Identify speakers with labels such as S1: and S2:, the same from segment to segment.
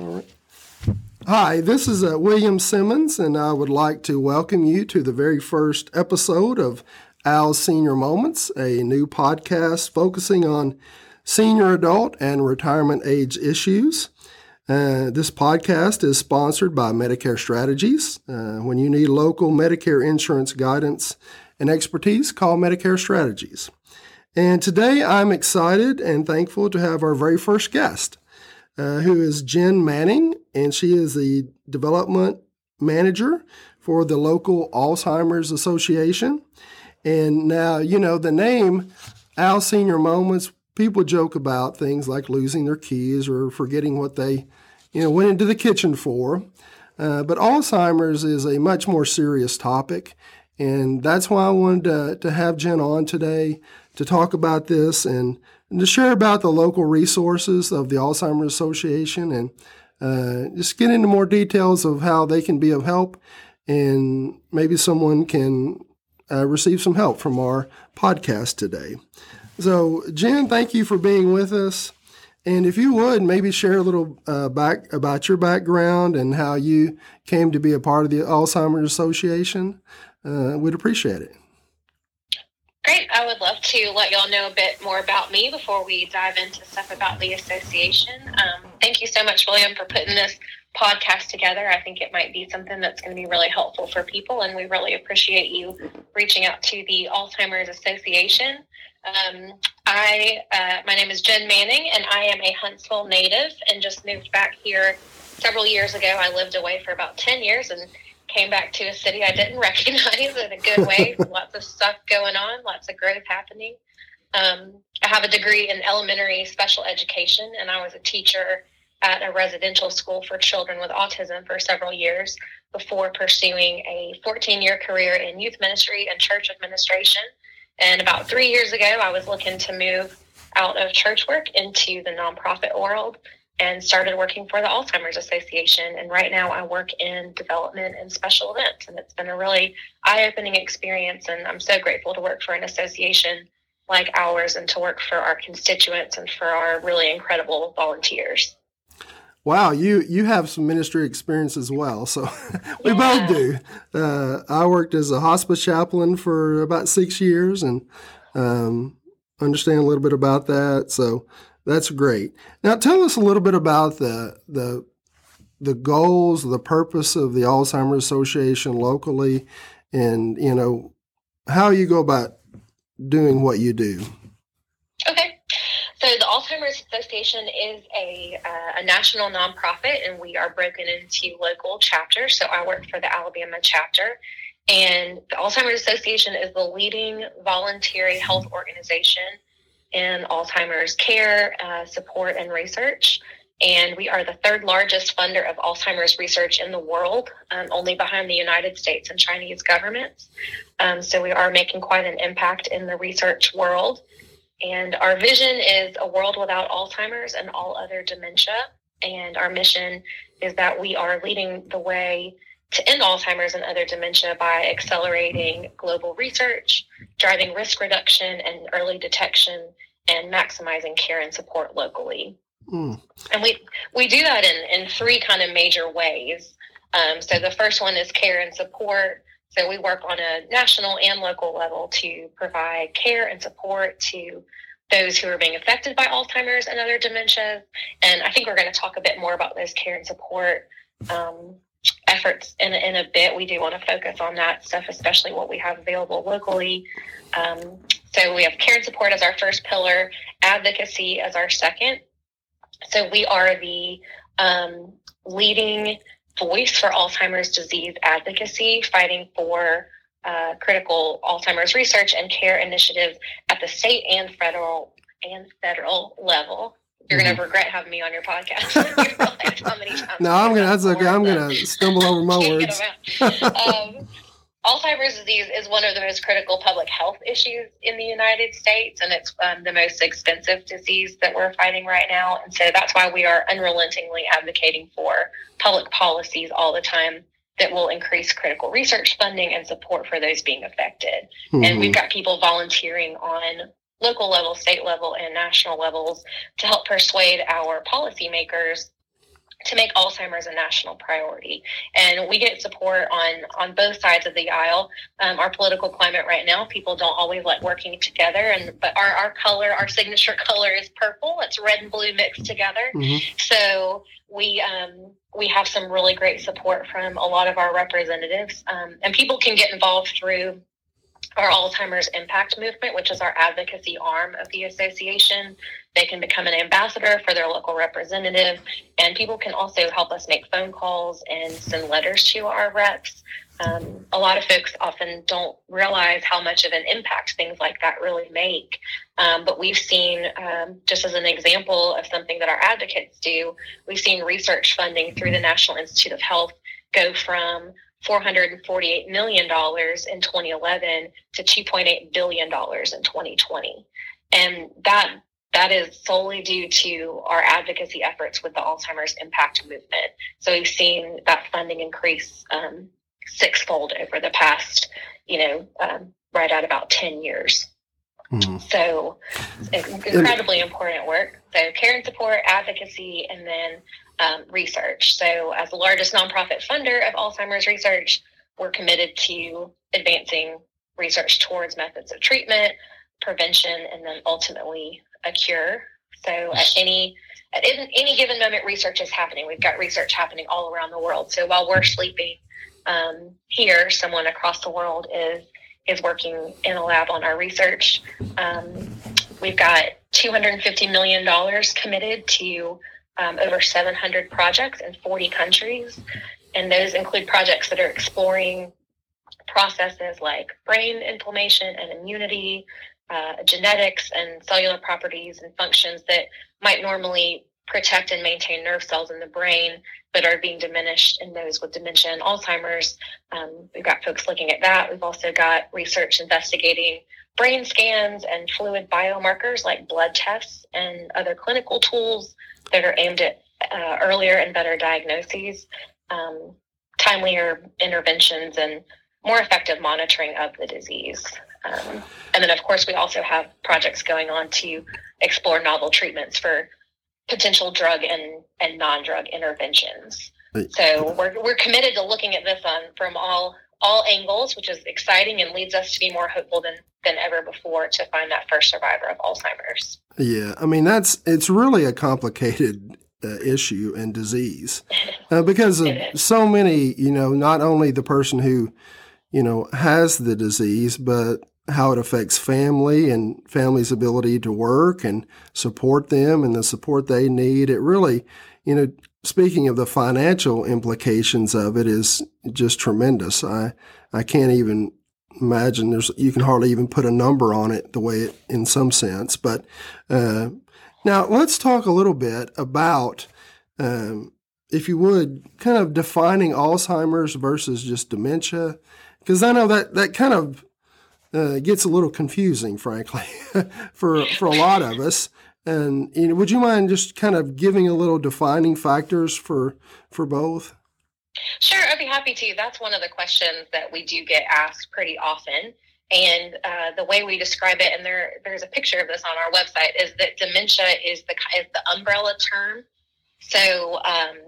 S1: All right. Hi, this is uh, William Simmons, and I would like to welcome you to the very first episode of Al's Senior Moments, a new podcast focusing on senior adult and retirement age issues. Uh, this podcast is sponsored by Medicare Strategies. Uh, when you need local Medicare insurance guidance and expertise, call Medicare Strategies. And today I'm excited and thankful to have our very first guest, uh, who is Jen Manning, and she is the development manager for the local Alzheimer's Association. And now, you know, the name Al Senior Moments, people joke about things like losing their keys or forgetting what they, you know, went into the kitchen for. Uh, but Alzheimer's is a much more serious topic. And that's why I wanted to, to have Jen on today to talk about this and, and to share about the local resources of the Alzheimer's Association and uh, just get into more details of how they can be of help and maybe someone can uh, receive some help from our podcast today. So, Jen, thank you for being with us. And if you would, maybe share a little uh, back about your background and how you came to be a part of the Alzheimer's Association, uh, we'd appreciate it.
S2: Great. I would love to let y'all know a bit more about me before we dive into stuff about the association. Um, thank you so much, William, for putting this podcast together. I think it might be something that's going to be really helpful for people, and we really appreciate you reaching out to the Alzheimer's Association. Um, I uh, my name is Jen Manning, and I am a Huntsville native, and just moved back here several years ago. I lived away for about ten years, and came back to a city I didn't recognize in a good way. lots of stuff going on, lots of growth happening. Um, I have a degree in elementary special education, and I was a teacher at a residential school for children with autism for several years before pursuing a 14 year career in youth ministry and church administration. And about three years ago, I was looking to move out of church work into the nonprofit world and started working for the Alzheimer's Association. And right now, I work in development and special events. And it's been a really eye opening experience. And I'm so grateful to work for an association like ours and to work for our constituents and for our really incredible volunteers.
S1: Wow, you you have some ministry experience as well. So we yeah. both do. Uh, I worked as a hospice chaplain for about six years and um, understand a little bit about that. So that's great. Now tell us a little bit about the the the goals, the purpose of the Alzheimer's Association locally, and you know how you go about doing what you do.
S2: Okay, so the Alzheimer's Association is a, uh, a national nonprofit, and we are broken into local chapters. So I work for the Alabama chapter, and the Alzheimer's Association is the leading voluntary health organization in Alzheimer's care, uh, support, and research. And we are the third largest funder of Alzheimer's research in the world, um, only behind the United States and Chinese governments. Um, so we are making quite an impact in the research world. And our vision is a world without Alzheimer's and all other dementia. And our mission is that we are leading the way to end Alzheimer's and other dementia by accelerating global research, driving risk reduction and early detection, and maximizing care and support locally. Mm. And we we do that in in three kind of major ways. Um, so the first one is care and support. So we work on a national and local level to provide care and support to those who are being affected by Alzheimer's and other dementias. And I think we're going to talk a bit more about those care and support um, efforts in, in a bit. We do want to focus on that stuff, especially what we have available locally. Um, so we have care and support as our first pillar, advocacy as our second. So we are the um, leading voice for Alzheimer's disease advocacy, fighting for uh, critical Alzheimer's research and care initiatives at the state and federal and federal level. You're mm-hmm. gonna regret having me on your podcast.
S1: no, I'm gonna. That's okay. I'm gonna stumble over my words.
S2: um, Alzheimer's disease is one of the most critical public health issues in the United States, and it's um, the most expensive disease that we're fighting right now. And so that's why we are unrelentingly advocating for public policies all the time that will increase critical research funding and support for those being affected. Mm-hmm. And we've got people volunteering on local level, state level, and national levels to help persuade our policymakers to make Alzheimer's a national priority. And we get support on on both sides of the aisle. Um, our political climate right now, people don't always like working together. And but our, our color, our signature color is purple. It's red and blue mixed together. Mm-hmm. So we um, we have some really great support from a lot of our representatives, um, and people can get involved through our Alzheimer's Impact Movement, which is our advocacy arm of the association. They can become an ambassador for their local representative, and people can also help us make phone calls and send letters to our reps. Um, a lot of folks often don't realize how much of an impact things like that really make. Um, but we've seen, um, just as an example of something that our advocates do, we've seen research funding through the National Institute of Health go from $448 million in 2011 to $2.8 billion in 2020. And that that is solely due to our advocacy efforts with the Alzheimer's Impact Movement. So we've seen that funding increase um, sixfold over the past, you know, um, right at about 10 years. Mm-hmm. So incredibly important work. So care and support, advocacy, and then um, research. So as the largest nonprofit funder of Alzheimer's research, we're committed to advancing research towards methods of treatment, prevention, and then ultimately a cure. So at any at any given moment, research is happening. We've got research happening all around the world. So while we're sleeping um, here, someone across the world is is working in a lab on our research. Um, we've got $250 million committed to um, over 700 projects in 40 countries. And those include projects that are exploring processes like brain inflammation and immunity, uh, genetics and cellular properties and functions that might normally protect and maintain nerve cells in the brain but are being diminished in those with dementia and Alzheimer's. Um, we've got folks looking at that. We've also got research investigating brain scans and fluid biomarkers like blood tests and other clinical tools that are aimed at uh, earlier and better diagnoses, um, timelier interventions, and more effective monitoring of the disease. Um, and then, of course, we also have projects going on to explore novel treatments for potential drug and, and non-drug interventions. So we're, we're committed to looking at this on from all all angles, which is exciting and leads us to be more hopeful than than ever before to find that first survivor of Alzheimer's.
S1: Yeah, I mean that's it's really a complicated uh, issue and disease uh, because of so many. You know, not only the person who you know has the disease, but how it affects family and family's ability to work and support them and the support they need. It really, you know, speaking of the financial implications of it is just tremendous. I I can't even imagine there's you can hardly even put a number on it the way it in some sense. But uh, now let's talk a little bit about. Um, if you would, kind of defining Alzheimer's versus just dementia, because I know that that kind of uh, gets a little confusing, frankly, for for a lot of us. And you know, would you mind just kind of giving a little defining factors for for both?
S2: Sure, I'd be happy to. That's one of the questions that we do get asked pretty often. And uh, the way we describe it, and there there's a picture of this on our website, is that dementia is the is the umbrella term. So um,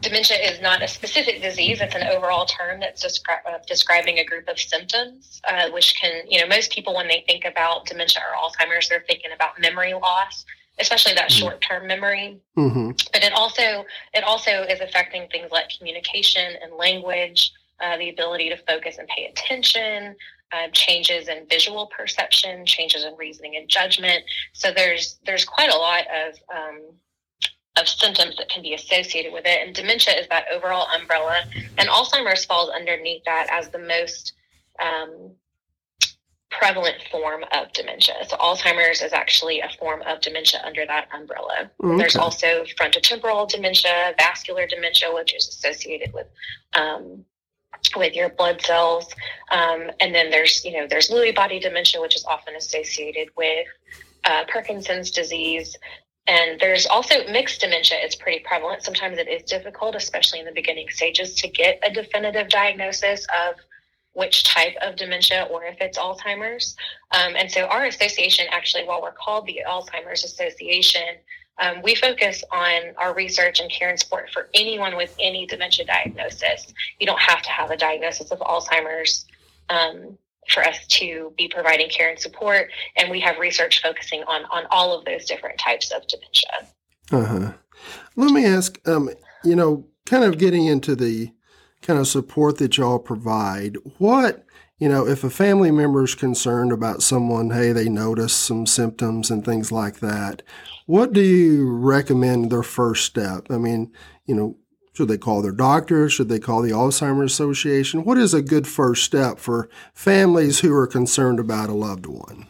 S2: dementia is not a specific disease; it's an overall term that's descri- uh, describing a group of symptoms, uh, which can, you know, most people when they think about dementia or Alzheimer's, they're thinking about memory loss, especially that mm-hmm. short-term memory. Mm-hmm. But it also it also is affecting things like communication and language, uh, the ability to focus and pay attention. Uh, changes in visual perception, changes in reasoning and judgment. So there's there's quite a lot of um, of symptoms that can be associated with it. And dementia is that overall umbrella. And Alzheimer's falls underneath that as the most um, prevalent form of dementia. So Alzheimer's is actually a form of dementia under that umbrella. Okay. There's also frontotemporal dementia, vascular dementia, which is associated with um, with your blood cells, um, and then there's you know there's Lewy body dementia, which is often associated with uh, Parkinson's disease, and there's also mixed dementia It's pretty prevalent. Sometimes it is difficult, especially in the beginning stages, to get a definitive diagnosis of which type of dementia or if it's Alzheimer's. Um, and so our association, actually, while we're called the Alzheimer's Association, um, we focus on our research and care and support for anyone with any dementia diagnosis. You don't have to have a diagnosis of Alzheimer's um, for us to be providing care and support, and we have research focusing on on all of those different types of dementia.
S1: Uh huh. Let me ask, um, you know, kind of getting into the kind of support that y'all provide. What you know, if a family member is concerned about someone, hey, they notice some symptoms and things like that, what do you recommend their first step? I mean, you know, should they call their doctor? Should they call the Alzheimer's Association? What is a good first step for families who are concerned about a loved one?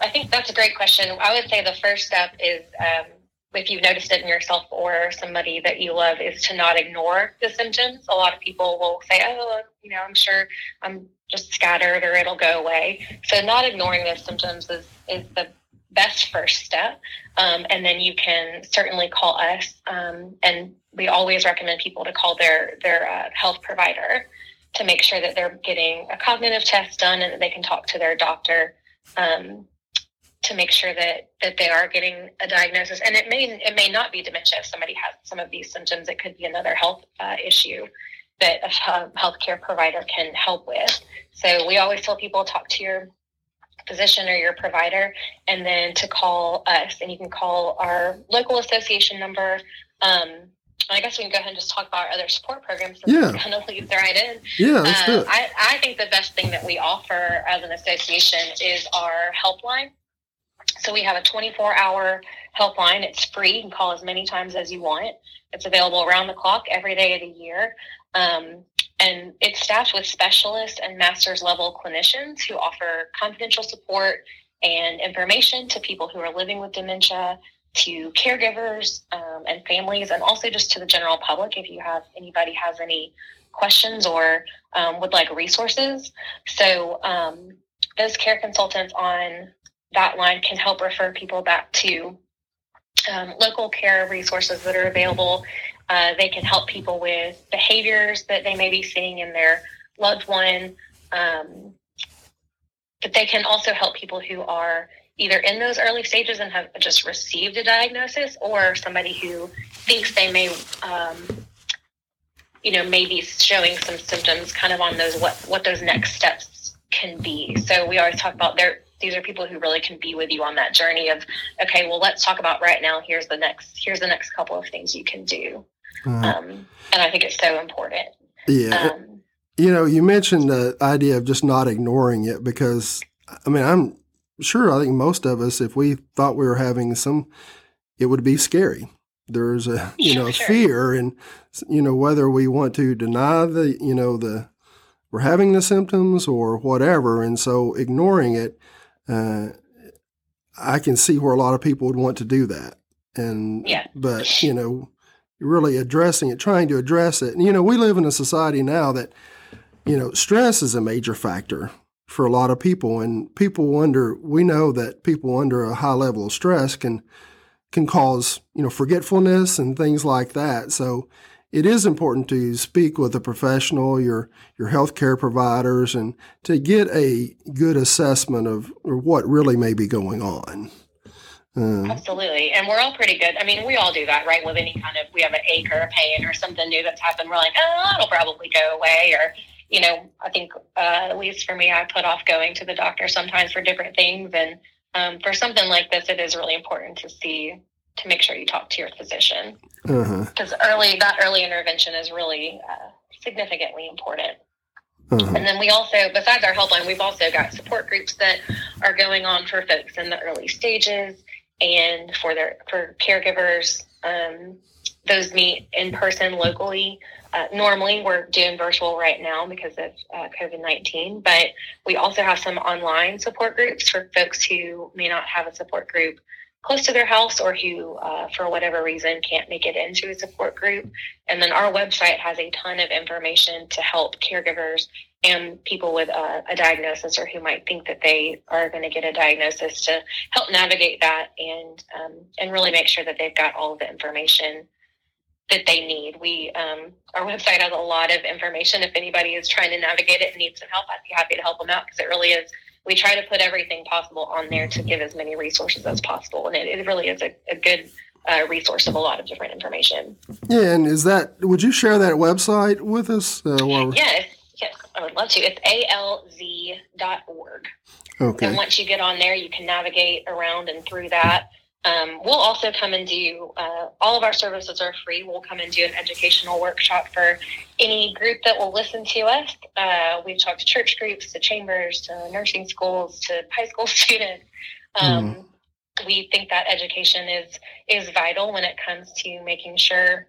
S2: I think that's a great question. I would say the first step is um, if you've noticed it in yourself or somebody that you love, is to not ignore the symptoms. A lot of people will say, "Oh, you know, I'm sure I'm just scattered, or it'll go away." So, not ignoring those symptoms is is the best first step. Um, and then you can certainly call us. Um, and we always recommend people to call their their uh, health provider to make sure that they're getting a cognitive test done and that they can talk to their doctor um, to make sure that that they are getting a diagnosis. And it may it may not be dementia if somebody has some of these symptoms. It could be another health uh, issue that a healthcare provider can help with. So we always tell people talk to your physician or your provider, and then to call us. And you can call our local association number. Um, I guess we can go ahead and just talk about our other support programs.
S1: Yeah.
S2: Kind of leads right in.
S1: Yeah, let's uh, do it.
S2: I, I think the best thing that we offer as an association is our helpline. So we have a 24 hour helpline. It's free. You can call as many times as you want. It's available around the clock every day of the year. Um, and it's staffed with specialists and master's level clinicians who offer confidential support and information to people who are living with dementia, to caregivers um, and families, and also just to the general public if you have anybody has any questions or um, would like resources. So um, those care consultants on that line can help refer people back to um, local care resources that are available uh, they can help people with behaviors that they may be seeing in their loved one. Um, but they can also help people who are either in those early stages and have just received a diagnosis or somebody who thinks they may um, you know maybe showing some symptoms kind of on those what what those next steps can be so we always talk about there these are people who really can be with you on that journey of okay well let's talk about right now here's the next here's the next couple of things you can do uh, um, and I think it's so important.
S1: Yeah. Um, you know, you mentioned the idea of just not ignoring it because, I mean, I'm sure I think most of us, if we thought we were having some, it would be scary. There's a, you know, sure. fear and, you know, whether we want to deny the, you know, the, we're having the symptoms or whatever. And so ignoring it, uh, I can see where a lot of people would want to do that. And,
S2: yeah.
S1: but, you know, really addressing it, trying to address it. And, you know, we live in a society now that, you know, stress is a major factor for a lot of people. And people under, we know that people under a high level of stress can, can cause, you know, forgetfulness and things like that. So it is important to speak with a professional, your, your healthcare providers, and to get a good assessment of what really may be going on.
S2: Mm. Absolutely. And we're all pretty good. I mean, we all do that, right? With any kind of, we have an ache or a pain or something new that's happened. We're like, oh, it'll probably go away. Or, you know, I think, uh, at least for me, I put off going to the doctor sometimes for different things. And um, for something like this, it is really important to see, to make sure you talk to your physician. Because uh-huh. early, that early intervention is really uh, significantly important. Uh-huh. And then we also, besides our helpline, we've also got support groups that are going on for folks in the early stages and for their for caregivers. Um, those meet in person locally. Uh, normally, we're doing virtual right now because of uh, COVID 19, but we also have some online support groups for folks who may not have a support group close to their house or who, uh, for whatever reason, can't make it into a support group. And then our website has a ton of information to help caregivers and people with a, a diagnosis or who might think that they are going to get a diagnosis to help navigate that and um, and really make sure that they've got all of the information that they need. We um, our website has a lot of information. If anybody is trying to navigate it and needs some help, I'd be happy to help them out because it really is we try to put everything possible on there to give as many resources as possible. And it, it really is a, a good uh, resource of a lot of different information.
S1: Yeah, and is that, would you share that website with us?
S2: Uh, yes, yes, I would love to. It's alz.org. Okay. And once you get on there, you can navigate around and through that. Um, we'll also come and do uh, all of our services are free. We'll come and do an educational workshop for any group that will listen to us. Uh, we've talked to church groups, to chambers, to nursing schools, to high school students. Um, mm. We think that education is is vital when it comes to making sure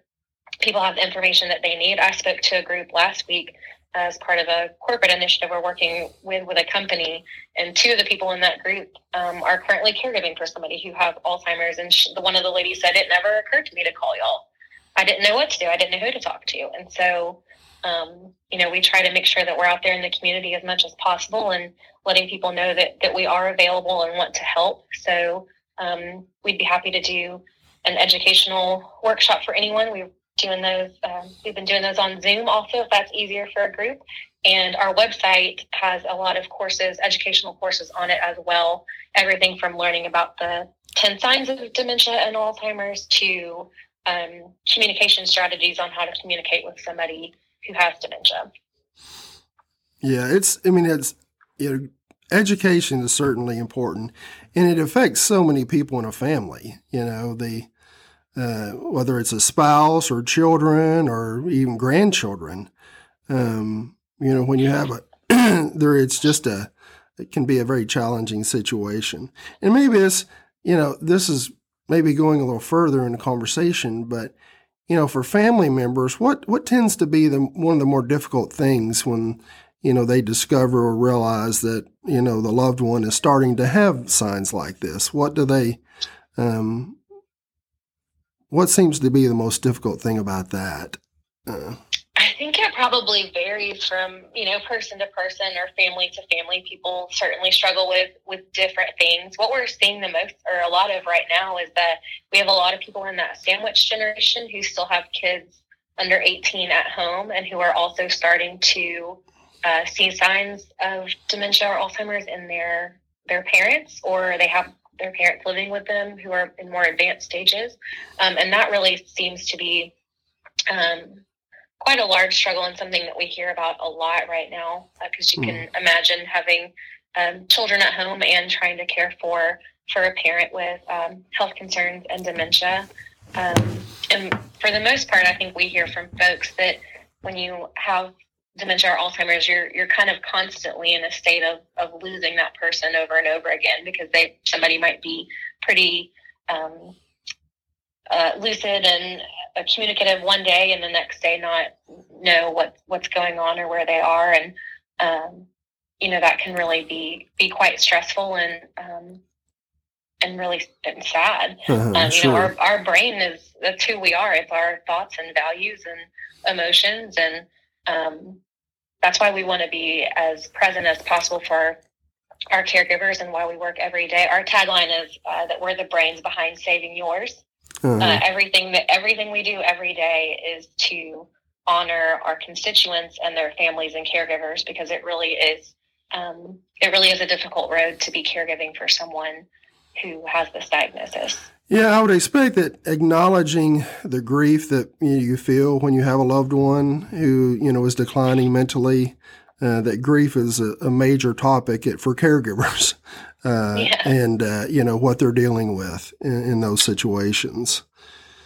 S2: people have the information that they need. I spoke to a group last week as part of a corporate initiative we're working with with a company. And two of the people in that group um, are currently caregiving for somebody who have alzheimer's. And she, the one of the ladies said it never occurred to me to call y'all. I didn't know what to do. I didn't know who to talk to. And so um, you know we try to make sure that we're out there in the community as much as possible and letting people know that that we are available and want to help. So um, we'd be happy to do an educational workshop for anyone. We doing those. Um, we've been doing those on Zoom also, if that's easier for a group. And our website has a lot of courses, educational courses on it as well. Everything from learning about the 10 signs of dementia and Alzheimer's to um, communication strategies on how to communicate with somebody who has dementia.
S1: Yeah, it's, I mean, it's, you know, education is certainly important and it affects so many people in a family. You know, the, uh, whether it's a spouse or children or even grandchildren. Um, you know, when you have a there, it's just a it can be a very challenging situation. And maybe this, you know this is maybe going a little further in the conversation, but you know, for family members, what what tends to be the one of the more difficult things when you know they discover or realize that you know the loved one is starting to have signs like this? What do they um, what seems to be the most difficult thing about that?
S2: Uh, I think it probably varies from you know person to person or family to family. People certainly struggle with with different things. What we're seeing the most, or a lot of right now, is that we have a lot of people in that sandwich generation who still have kids under 18 at home and who are also starting to uh, see signs of dementia or Alzheimer's in their their parents, or they have their parents living with them who are in more advanced stages. Um, and that really seems to be um, quite a large struggle and something that we hear about a lot right now because uh, you can hmm. imagine having um, children at home and trying to care for for a parent with um, health concerns and dementia. Um, and for the most part, I think we hear from folks that when you have dementia or Alzheimer's, you're you're kind of constantly in a state of, of losing that person over and over again because they somebody might be pretty um, uh, lucid and uh, communicative one day, and the next day not know what what's going on or where they are, and um, you know that can really be be quite stressful and um, and really and sad. Uh-huh, um, you sure. know, our our brain is that's who we are. It's our thoughts and values and emotions and um, that's why we want to be as present as possible for our caregivers and why we work every day. Our tagline is uh, that we're the brains behind saving yours. Uh-huh. Uh, everything that everything we do every day is to honor our constituents and their families and caregivers because it really is um, it really is a difficult road to be caregiving for someone who has this diagnosis.
S1: Yeah, I would expect that acknowledging the grief that you feel when you have a loved one who you know is declining mentally, uh, that grief is a, a major topic for caregivers, uh, yeah. and uh, you know what they're dealing with in, in, those situations.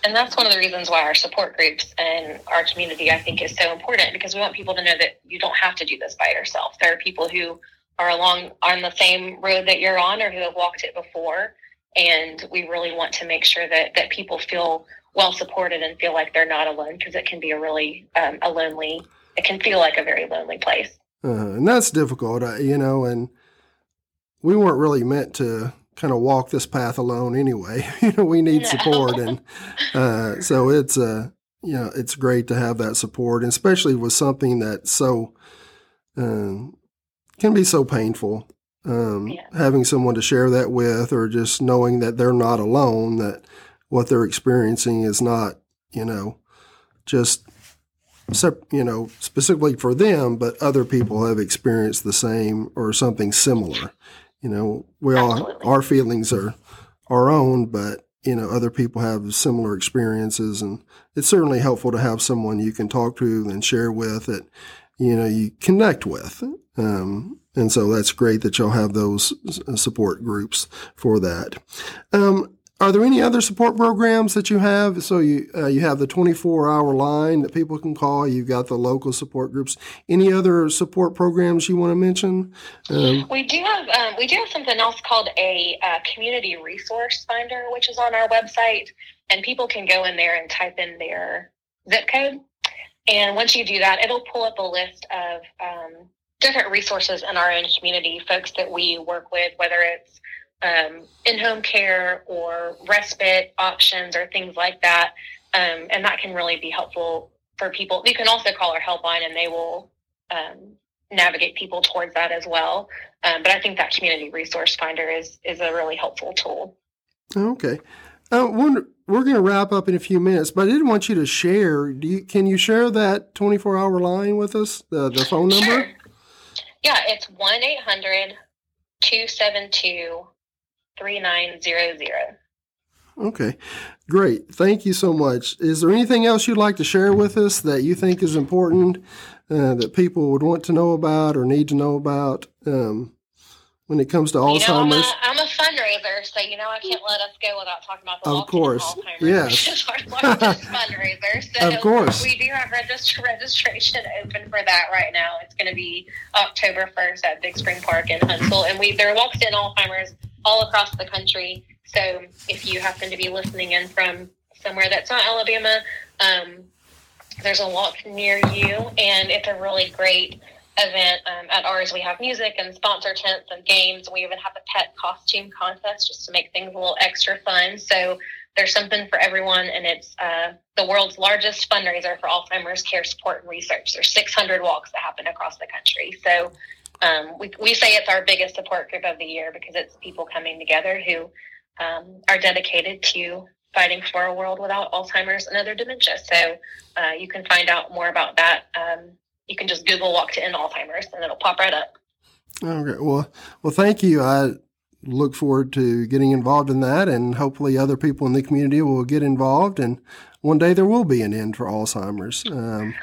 S2: And that's one of the reasons why our support groups and our community, I think, is so important because we want people to know that you don't have to do this by yourself. There are people who are along on the same road that you're on or who have walked it before and we really want to make sure that that people feel well supported and feel like they're not alone because it can be a really um, a lonely it can feel like a very lonely place.
S1: Uh, and that's difficult uh, you know and we weren't really meant to kind of walk this path alone anyway. You know we need no. support and uh, so it's uh you know it's great to have that support and especially with something that's so um, can be so painful um, yeah. having someone to share that with, or just knowing that they're not alone, that what they're experiencing is not, you know, just you know, specifically for them, but other people have experienced the same or something similar. You know, we all our feelings are our own, but you know, other people have similar experiences, and it's certainly helpful to have someone you can talk to and share with that you know you connect with. Um, and so that's great that you'll have those support groups for that. Um, are there any other support programs that you have? So you uh, you have the 24 hour line that people can call. You've got the local support groups. Any other support programs you want to mention?
S2: Um, we do have um, we do have something else called a uh, community resource finder, which is on our website, and people can go in there and type in their zip code. And once you do that, it'll pull up a list of um, different resources in our own community, folks that we work with, whether it's um, in-home care or respite options or things like that. Um, and that can really be helpful for people. You can also call our helpline and they will um, navigate people towards that as well. Um, but I think that community resource finder is is a really helpful tool.
S1: Okay. Uh, we're going to wrap up in a few minutes, but I did want you to share. Do you, can you share that 24 hour line with us, the, the phone number? Sure.
S2: Yeah, it's 1 800 272 3900.
S1: Okay, great. Thank you so much. Is there anything else you'd like to share with us that you think is important uh, that people would want to know about or need to know about? Um, when it comes to Alzheimer's.
S2: You know, I'm, a, I'm, a fundraiser, so you know I can't let us go without talking about the
S1: of course.
S2: Alzheimer's. Yes. fundraiser. So
S1: of course.
S2: We do have register- registration open for that right now. It's going to be October 1st at Big Spring Park in Huntsville, and we there walks in Alzheimer's all across the country. So if you happen to be listening in from somewhere that's not Alabama, um, there's a walk near you, and it's a really great event. Um, at ours, we have music and sponsor tents and games. We even have a pet costume contest just to make things a little extra fun. So there's something for everyone, and it's uh, the world's largest fundraiser for Alzheimer's care support and research. There's 600 walks that happen across the country. So um, we, we say it's our biggest support group of the year because it's people coming together who um, are dedicated to fighting for a world without Alzheimer's and other dementia. So uh, you can find out more about that um, you can just Google walk to end Alzheimer's and it'll pop right up.
S1: Okay. Well, well, thank you. I look forward to getting involved in that, and hopefully, other people in the community will get involved, and one day there will be an end for Alzheimer's. Um,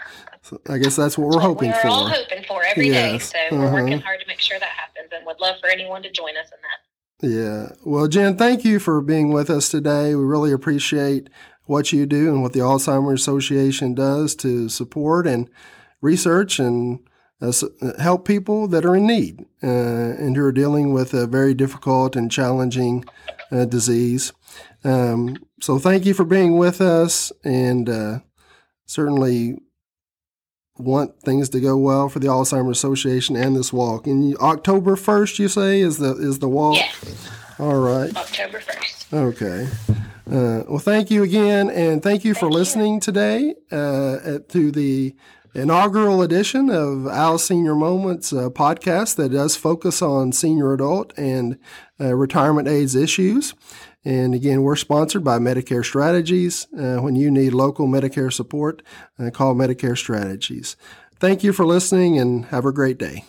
S1: so I guess that's what we're hoping
S2: we're
S1: for. We're
S2: all hoping for every yes. day. So uh-huh. we're working hard to make sure that happens, and would love for anyone to join us in that.
S1: Yeah. Well, Jen, thank you for being with us today. We really appreciate what you do and what the Alzheimer's Association does to support and research and uh, help people that are in need uh, and who are dealing with a very difficult and challenging uh, disease. Um, so, thank you for being with us, and uh, certainly want things to go well for the Alzheimer's Association and this walk. And October first, you say is the is the walk.
S2: Yes.
S1: All right.
S2: October first.
S1: Okay. Uh, well, thank you again, and thank you for listening you. today uh, to the inaugural edition of Al Senior Moments uh, podcast that does focus on senior adult and uh, retirement aids issues. And again, we're sponsored by Medicare Strategies. Uh, when you need local Medicare support, uh, call Medicare Strategies. Thank you for listening and have a great day.